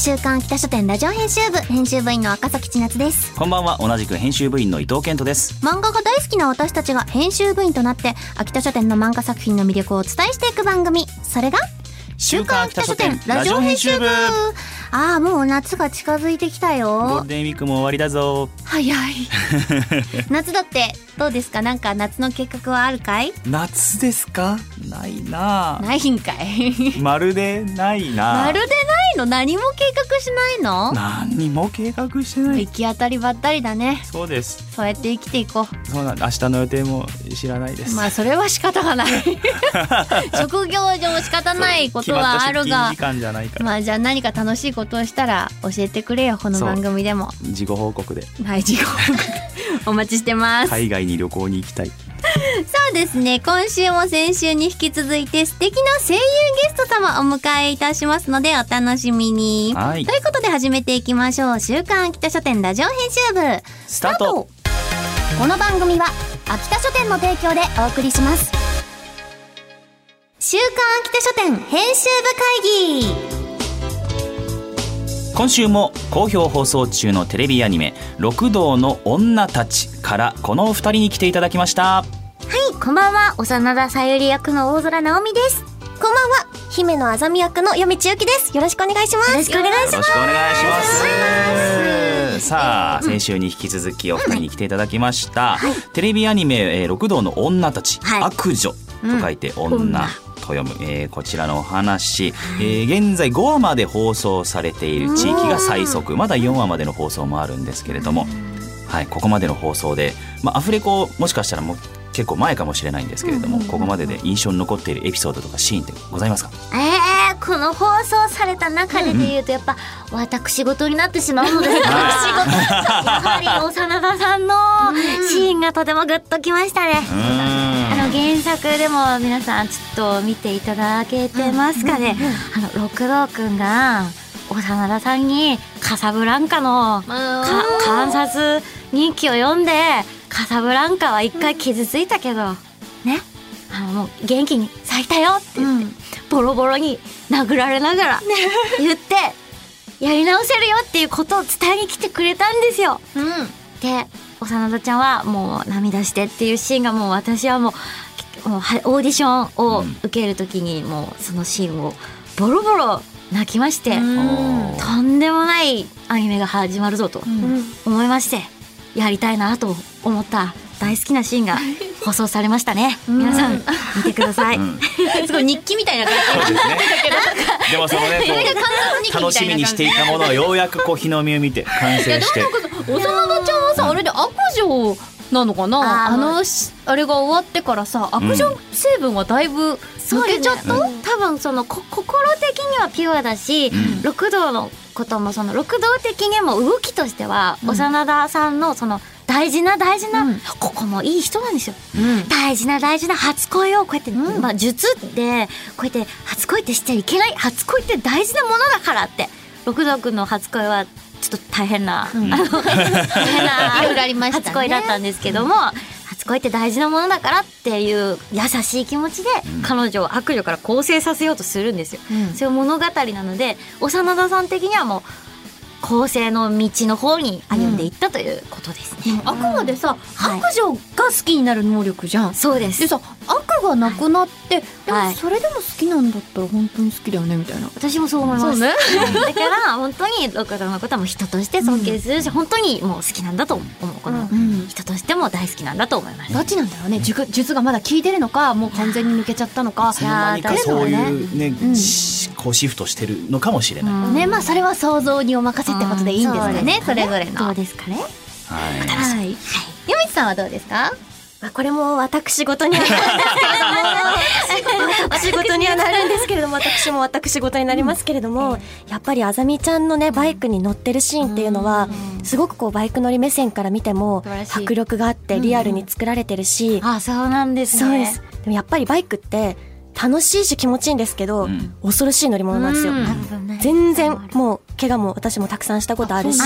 週刊北書店ラジオ編集部編集部員の赤崎千夏です。こんばんは同じく編集部員の伊藤健人です。漫画が大好きな私たちが編集部員となって秋田書店の漫画作品の魅力をお伝えしていく番組。それが週刊秋田書店ラジオ編集部。ああもう夏が近づいてきたゴーよルデンウィークも終わりだぞ。早い。夏だってどうですか？なんか夏の計画はあるかい？夏ですか？ないなないんかい。まるでないなまるでないの？何も計画しないの？何にも計画してない。行き当たりばったりだね。そうです。そうやって生きていこう。そうなん明日の予定も知らないです、まあそれは仕方がない。職業上仕方ないことはあるが。決まあじゃあ何か楽しいことをしたら教えてくれよこの番組でも。事後報告で。はい事後お待ちしてます、海外に旅行に行きたい。そ うですね今週も先週に引き続いて素敵な声優ゲスト様をお迎えいたしますのでお楽しみに。はい。ということで始めていきましょう。週刊秋田書店ラジオ編集部。スタート。この番組は秋田書店の提供でお送りします。週刊秋田書店編集部会議。今週も好評放送中のテレビアニメ「六道の女たち」からこのお二人に来ていただきましたはい、こんばんは、幼田さゆり役の大空直美です。こんばんは、姫野あざみ役の嫁千代です。よろしくお願いします。よろしくお願いしよろしくお願いします。さあ先週に引き続きお二人に来ていただきました、テレビアニメ「えー六道の女たち」はい。悪女と書いて女、と読む、えーこちらのお話、えー現在5話まで放送されている地域が最速。まだ4話までの放送もあるんですけれども、はい、ここまでの放送で、まあ、アフレコもしかしたらもう結構前かもしれないんですけれども、ここまでで印象に残っているエピソードとかシーンってございますか？えー、この放送された中でで言うと、やっぱ、私事になってしまうので、私事。やはり、幼田さんのシーンがとてもグッときましたね。あの原作でも皆さんちょっと見ていただけてますかね、あの六道くんが幼田さんにカサブランカのか観察日記を読んでカサブランカは一回傷ついたけどね。あのもう元気に咲いたよって言って、ボロボロに殴られながら言ってやり直せるよっていうことを伝えに来てくれたんですよ。で幼田ちゃんはもう涙してっていうシーンがもう私はもうもうはオーディションを受ける時にもうそのシーンをボロボロ泣きまして、とんでもないアニメが始まるぞと思いましてやりたいなと思った大好きなシーンが放送されましたね、皆さん見てください、すごい日記みたいな感じですね。でもそのね、こう楽しみにしていたものがようやくこう日の目を見て完成して。幼田ちゃんはさ、あれで悪女なのかな？あのしあ。れが終わってからさ悪女成分はだいぶ抜けちゃった、多分そのこ心的にはピュアだし、ん。六道のこともその六道的にも動きとしては、幼田さんのその大事な大事な、ここもいい人なんですよ、大事な大事な初恋をこうやって、まあ術でこうやって初恋ってしちゃいけない初恋って大事なものだからって。六道くんの初恋はちょっと大変な、あの大変な初恋だったんですけども、初恋って大事なものだからっていう優しい気持ちで彼女を悪女から更生させようとするんですよ。そういう物語なので幼田さん的にはもう更生の道の方に歩んでいったということですね。あくまでさ、はい悪女が好きになる能力じゃんそうですで。さ悪がなくなって、ではい。もそれでも好きなんだったら本当に好きだよねみたいな。私もそう思います。そうね。うん。だから本当に六道のことはもう人として尊敬するし、本当にもう好きなんだと思う。このん。人としても大好きなんだと思います。どっちなんだろうね。術術がまだ効いてるのかもう完全に抜けちゃったのか。いつの間にかそういうね、うん。しこうシフトしてるのかもしれない。はい。ねまあそれは想像にお任せってことでいいんですかねそれぞれのどうですかね。はい。はい。よみつさんはどうですか？まあ、これも私事にはなるんですけれども私事にはなるんですけれども 私も私事になりますけれども、やっぱりあざみちゃんのねバイクに乗ってるシーンっていうのはすごくこうバイク乗り目線から見ても迫力があってリアルに作られてるし、あそうなんですね。そうです。でもやっぱりバイクって楽しいし気持ちいいんですけど、うん。恐ろしい乗り物なんですよ、全然もう怪我も私もたくさんしたことあるし。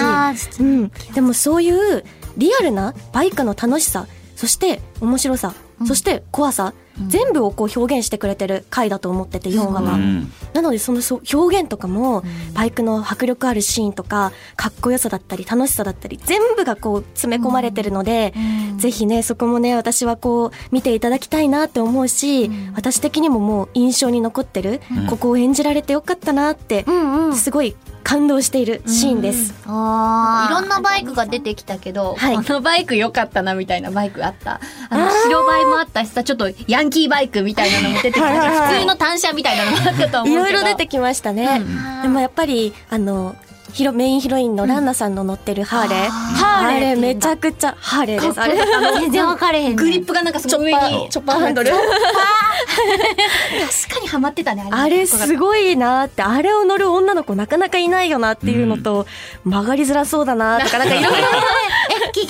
うん、でもそういうリアルなバイクの楽しさそして面白さ、そして怖さ、全部をこう表現してくれてる回だと思ってて4話は。うん。なのでその表現とかも、バイクの迫力あるシーンとかかっこよさだったり楽しさだったり全部がこう詰め込まれてるので、ぜひねそこもね私はこう見ていただきたいなって思うし、私的にももう印象に残ってる、うん。ここを演じられてよかったなって、うんうん。すごい感動しているシーンです。あいろんなバイクが出てきたけど、はいこのバイク良かったなみたいなバイクあった。あの、白バイもあったしさ、ちょっとヤンキーバイクみたいなのも出てきたし、普通の単車みたいなのもあったと思うけど。いろいろ出てきましたね。でもやっぱりあのヒロメインヒロインのランナさんの乗ってるハーレー、ハーレーあれめちゃくちゃハーレーです。あれ全然分かれへんねグリップがなんかすごい上に。チョッパー。ハンドル。確かにハマってたね、あれ。すごいなって、あれを乗る女の子なかなかいないよなっていうのと、曲がりづらそうだなとか、なんかいろいろ。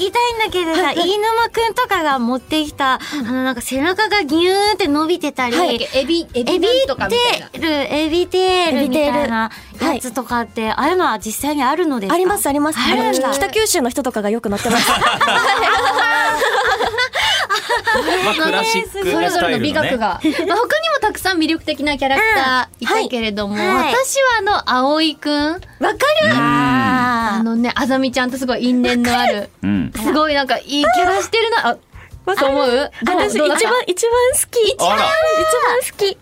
きたいんだけどさ飯沼くんとかが持ってきたあのなんか背中がギューって伸びてたり、はい。エビ、エエビとかみたいな。テール、エビテール。みたい。なやつとかって、ああいうのは実際にあるのですか？ありますあります。あの北九州の人とかがよく乗ってます。まあクラシックそれぞれの美学が。まあ、他にもたくさん魅力的なキャラクターいたけれども、私はあの、葵くん。わかるああのね、あざみちゃんとすごい因縁のある。うん。すごいなんかいいキャラしてるな。あ、そう思う？私一番、一番好き。一あら番好き。い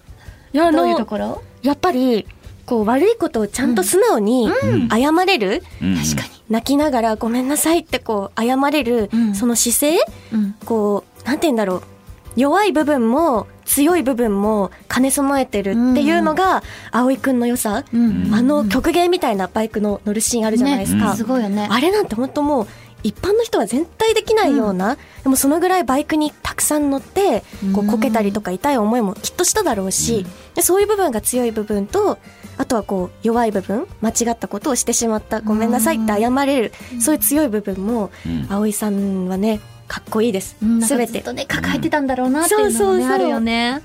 どういうとの、ころ？やっぱり、こう悪いことをちゃんと素直に謝れる、うん。確かに。泣きながらごめんなさいってこう謝れる、うん。その姿勢？うん。こうなんて言うんだろう弱い部分も強い部分も兼ね備えてるっていうのが、葵くんの良さ、うん。あの曲芸みたいなバイクの乗るシーンあるじゃないですか、ね。すごいよね。あれなんて本当もう一般の人は絶対できないような、でもそのぐらいバイクにたくさん乗ってこうこけたりとか痛い思いもきっとしただろうし、でそういう部分が強い部分とあとはこう弱い部分間違ったことをしてしまったごめんなさいって謝れる、そういう強い部分もうん。葵さんはねかっこいいですうん、すべてずっとね、抱えてたんだろうなっていうのそうそうそうもね、あるよね。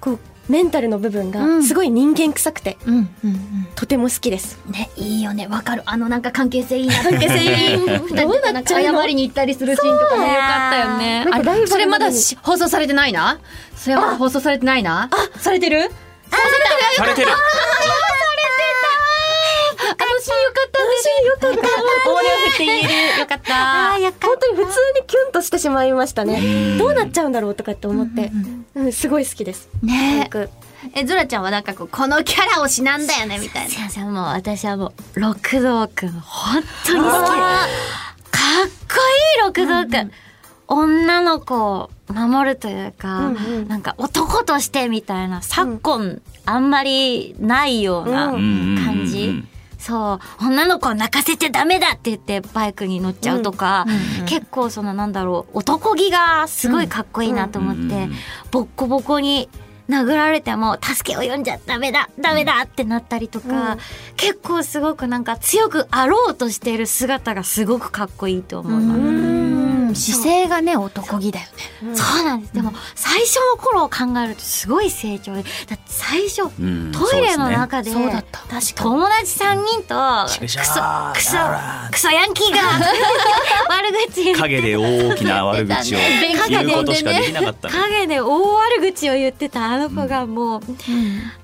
こうメンタルの部分うんがすごい人間臭くてうん、うん、うん。とても好きです、ね、いいよね。わかる。あのなんか関係性いいな。関係性いい。どうでなっちゃうの謝りに行ったりするシーンとかね、よかったよね。あなんかライバルなのにそれまだし放送されてないな？それは放送されてないな？あ、されてる？されてるあのシーンよかったね。よかった。大量振って言える。よかった。あ、やっか本当に普通にキュンとしてしまいましたね。どうなっちゃうんだろうとかって思って、うんすごい好きです。ね。僕。え。え、ゾラちゃんはなんかこう、このキャラ推しなんだよね、みたいな。先生もう私はもう六道くん本当に好き。かっこいい六道くん、女の子を守るというか、うんうん。なんか男としてみたいな。昨今あんまりないようなうん。感じ、そう女の子を泣かせてダメだって言ってバイクに乗っちゃうとか、結構そのなんだろう男気がすごいかっこいいなと思って、うんうんボッコボコに殴られても助けを呼んじゃダメだダメだってなったりとか、結構すごくなんか強くあろうとしている姿がすごくかっこいいと思います。うん姿勢がね、男気だよね。そうなんです。でも、最初の頃を考えるとすごい成長で。だって最初、うんトイレの中で、そうだった。確か友達3人と、クソ、クソクソヤンキーが、悪口言って。影で大きな悪口を言うことしかできなかったの。影で大悪口を言ってたあの子がもう、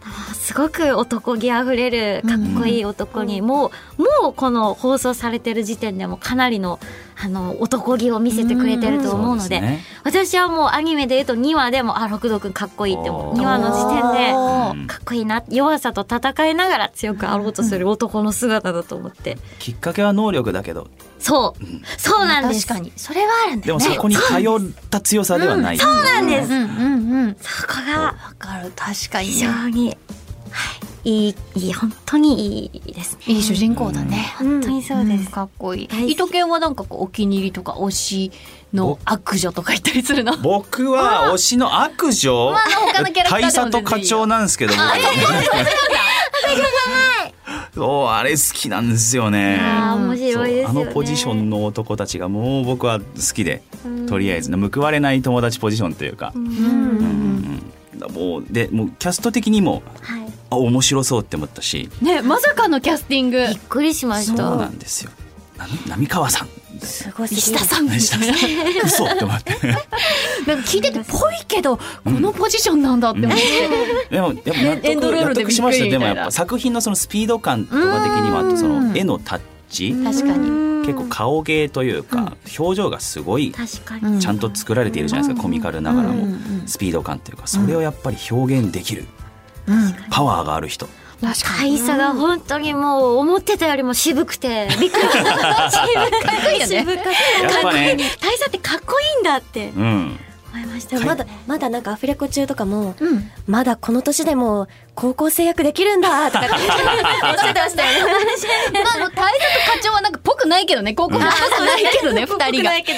あすごく男気あふれるかっこいい男に、もうもうこの放送されてる時点でもかなりのあの男気を見せてくれてると思うので,、私はもうアニメで言うと2話でもあ六道くんかっこいいって思うおー。2話の時点でうん。かっこいいな弱さと戦いながら強くあろうとする男の姿だと思って。きっかけは能力だけど。そう。そうなんです。確かに。それはあるんだよね。でもそこに頼った強さではない、そうなんです、うんうんうん。そこが。わかる。確かにね。非常にいいいい本当にいいですね。いい主人公だね。本当にそうです、かっこいい。糸犬はなんかこうお気に入りとか推しの悪女とか言ったりするの？僕は推しの悪女。まあ他のキャラクターでも大佐と課長なんですけど僕 そうあれ好きなんですよね。あー面白いですよね。あのポジションの男たちがもう僕は好きで。とりあえず報われない友達ポジションというか、うん。もうでもうキャスト的にもはいあ面白そうって思ったし。ねまさかのキャスティング。びっくりしましそうたなんですよ。な波川さん。すごすぎる。石田さん。みたいな。嘘って思って。なんか聞いててぽいけどこのポジションなんだって思って。でもやっぱ納エンドロールで得納得しました。でもやっぱ作品のそのスピード感とか的にはあとその絵のタッチ。確かに。結構顔芸というか表情がすごい確かに、うんちゃんと作られているじゃないですかコミカルながらも。スピード感というかそれをやっぱり表現できるパワーがある人。確か大佐が本当にもう思ってたよりも渋くて。びっくり。した渋こいいよね。渋かっやっぱね。大佐ってかっこいいんだって。うん。思いましたでもまだまだなんかアフレコ中とかも、うん。まだこの年でも高校生役できるんだとかって。おっしゃってましたよね。まあもう大佐と課長はなんかぽくないけどね高校生っぽくないけどね 二人が。で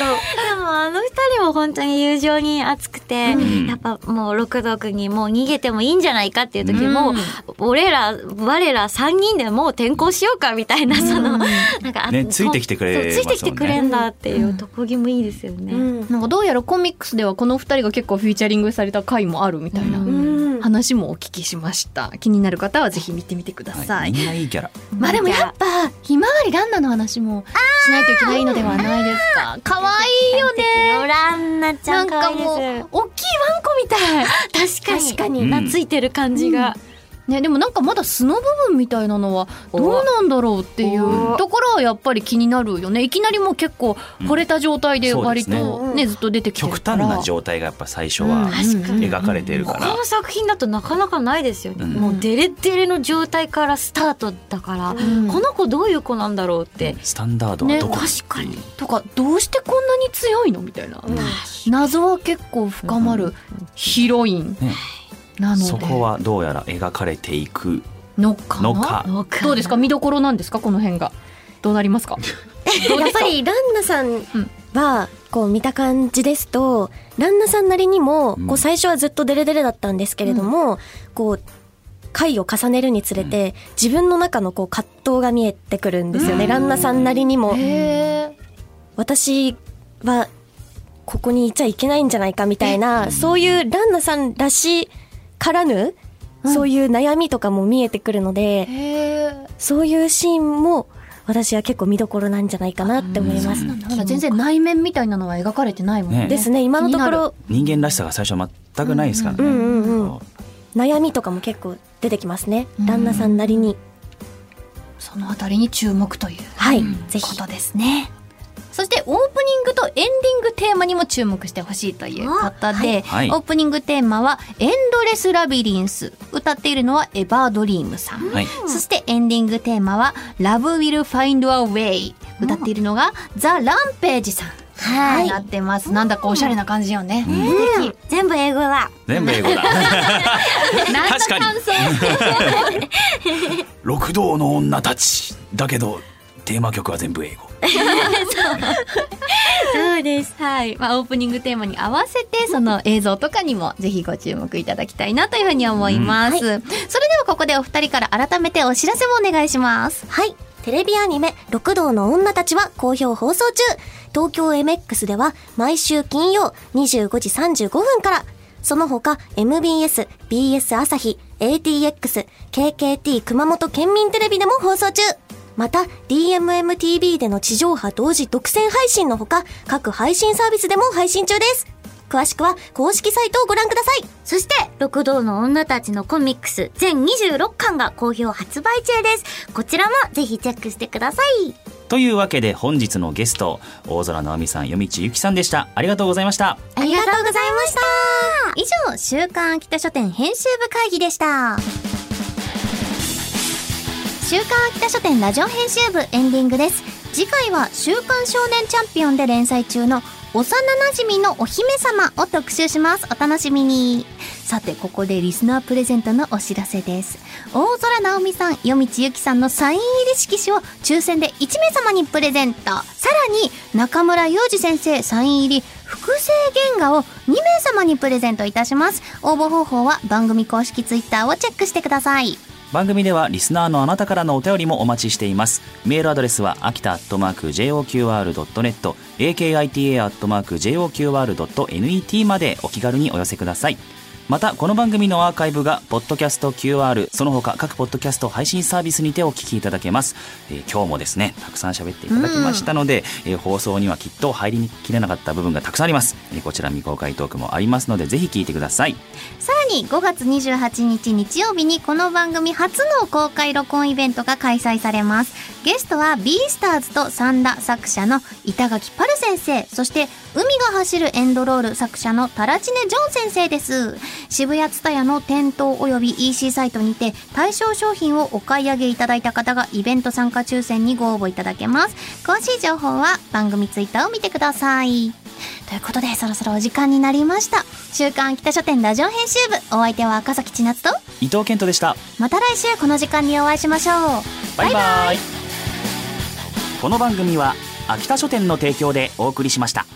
もあの二人も本当に友情に熱くて、ん。やっぱもう六道くんにもう逃げてもいいんじゃないかっていう時も、俺ら我ら三人でもう転校しようかみたいなその、なんかあねついてきてくれね。ついてきてくれんだっていう男気もいいですよね、うん。なんかどうやらコミックスではこの二人が結構フィーチャリングされた回もあるみたいなうん話もお聞きしました。気になる方はぜひ見てみてくださ。はいいみんないいキャラまあでもやっぱひまわりランナの話もしないといけないのではないですか。可愛いよね。ランナちゃなんんか可愛いですもう大きいワンコみたい。確かに確かにうん懐いてる感じが、ね、でもなんかまだ素の部分みたいなのはどうなんだろうっていうお。ところはやっぱり気になるよね。いきなりもう結構惚れた状態で割とね,、ずっと出てきてる極から。端な状態がやっぱ最初うん。は描かれているから。この作品だとなかなかないですよね、うん。もうデレデレの状態からスタートだから、ん。この子どういう子なんだろうって、スタンダードはどこ？ね確かに。とかどうしてこんなに強いの？みたいな、謎は結構深まる。ヒロインそこはどうやら描かれていくのかな？のか。のかどうですか？見どころなんですか？この辺が。どうなりますか？や。っぱりランナさんは、こう見た感じですと、ランナさんなりにも、うん。こう最初はずっとデレデレだったんですけれども、こう、回を重ねるにつれて、自分の中のこう葛藤が見えてくるんですよね。ランナさんなりにも。へ私は、ここにいちゃいけないんじゃないかみたいな、そういうランナさんらしからぬ、そういう悩みとかも見えてくるので、えそういうシーンも私は結構見どころなんじゃないかなって思います。全然内面みたいなのは描かれてないもんね。ねですね、今のところ人間らしさが最初は全くないですからね。悩みとかも結構出てきますね。旦那さんなりに。そのあたりに注目というはい、ぜひ。ことですね。そしてオープニングとエンディングテーマにも注目してほしいということで、はいオープニングテーマはエンドレスラビリンス。歌っているのはエバードリームさん。はいそしてエンディングテーマは Love Will Find a Way。歌っているのがザ・ランページさん。はいなってます。なんだかおしゃれな感じよね。うん全部英語だ全部英語だ なん確かに 六道の女たちだけどテーマ曲は全部英語 そうです。はい。まあ、オープニングテーマに合わせて、その映像とかにもぜひご注目いただきたいなというふうに思います。それではここでお二人から改めてお知らせもお願いします。はい。テレビアニメ、六道の女たちは好評放送中。東京 MX では毎週金曜25時35分から。その他、MBS、BS 朝日、ATX、KKT 熊本県民テレビでも放送中。また、DMMTV での地上波同時独占配信のほか、各配信サービスでも配信中です。詳しくは公式サイトをご覧ください。そして、六道の女たちのコミックス全26巻が好評発売中です。こちらもぜひチェックしてください。というわけで本日のゲスト大空直美さん夜道ゆきさんでしたありがとうございましたありがとうございました。以上、週刊秋田書店編集部会議でした。週刊秋田書店ラジオ編集部エンディングです。次回は週刊少年チャンピオンで連載中の幼馴染のお姫様を特集します。お楽しみに。さてここでリスナープレゼントのお知らせです大空直美さん夜道ゆきさんのサイン入り色紙を抽選で1名様にプレゼントさらに中村裕二先生サイン入り複製原画を2名様にプレゼントいたします応募方法は番組公式ツイッターをチェックしてください番組ではリスナーのあなたからのお便りもお待ちしています。メールアドレスは秋田アットマーク JOQR.net akita アットマーク JOQR.net までお気軽にお寄せください。またこの番組のアーカイブがポッドキャスト QR その他各ポッドキャスト配信サービスにてお聞きいただけます、えー今日もですねたくさん喋っていただきましたので、えー放送にはきっと入りきれなかった部分がたくさんあります、えーこちら未公開トークもありますのでぜひ聞いてください。さらに5月28日日曜日にこの番組初の公開録音イベントが開催されます。ゲストは b スターズとサンダ作者の板垣パル先生。そして海が走るエンドロール作者のタラチネジョン先生です。渋谷ツタヤの店頭および EC サイトにて対象商品をお買い上げいただいた方がイベント参加抽選にご応募いただけます。詳しい情報は番組ツイッターを見てください。ということでそろそろお時間になりました。週刊秋田書店ラジオ編集部お相手は赤崎千夏と伊藤健人でした。また来週この時間にお会いしましょう。バイバイ。この番組は秋田書店の提供でお送りしました